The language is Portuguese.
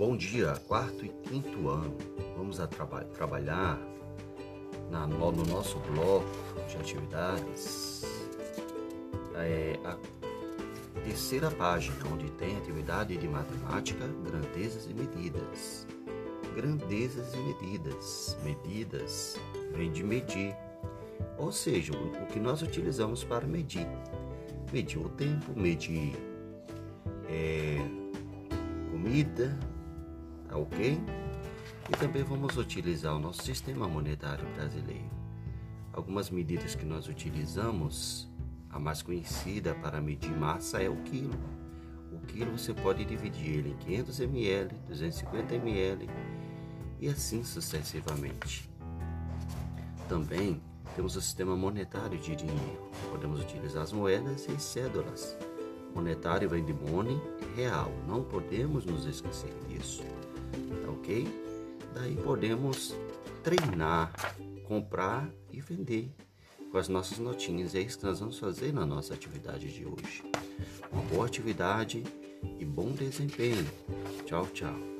Bom dia, quarto e quinto ano. Vamos a traba trabalhar na, no, no, nosso bloco de atividades. É, a terceira página, onde tem atividade de matemática, grandezas e medidas. Grandezas e medidas. Medidas vem de medir, ou seja, o, que nós utilizamos para medir. Medir o tempo, medir é, comida, ok? E também vamos utilizar o nosso sistema monetário brasileiro. Algumas medidas que nós utilizamos, a mais conhecida para medir massa é o quilo. O quilo você pode dividir ele em 500 ml, 250 ml e assim sucessivamente. Também temos o sistema monetário de dinheiro. Podemos utilizar as moedas e cédulas. Monetário vem de money, real. Não podemos nos esquecer disso. Tá ok? Daí podemos treinar, comprar e vender com as nossas notinhas. É isso que nós vamos fazer na nossa atividade de hoje. Uma boa atividade e bom desempenho. Tchau, tchau.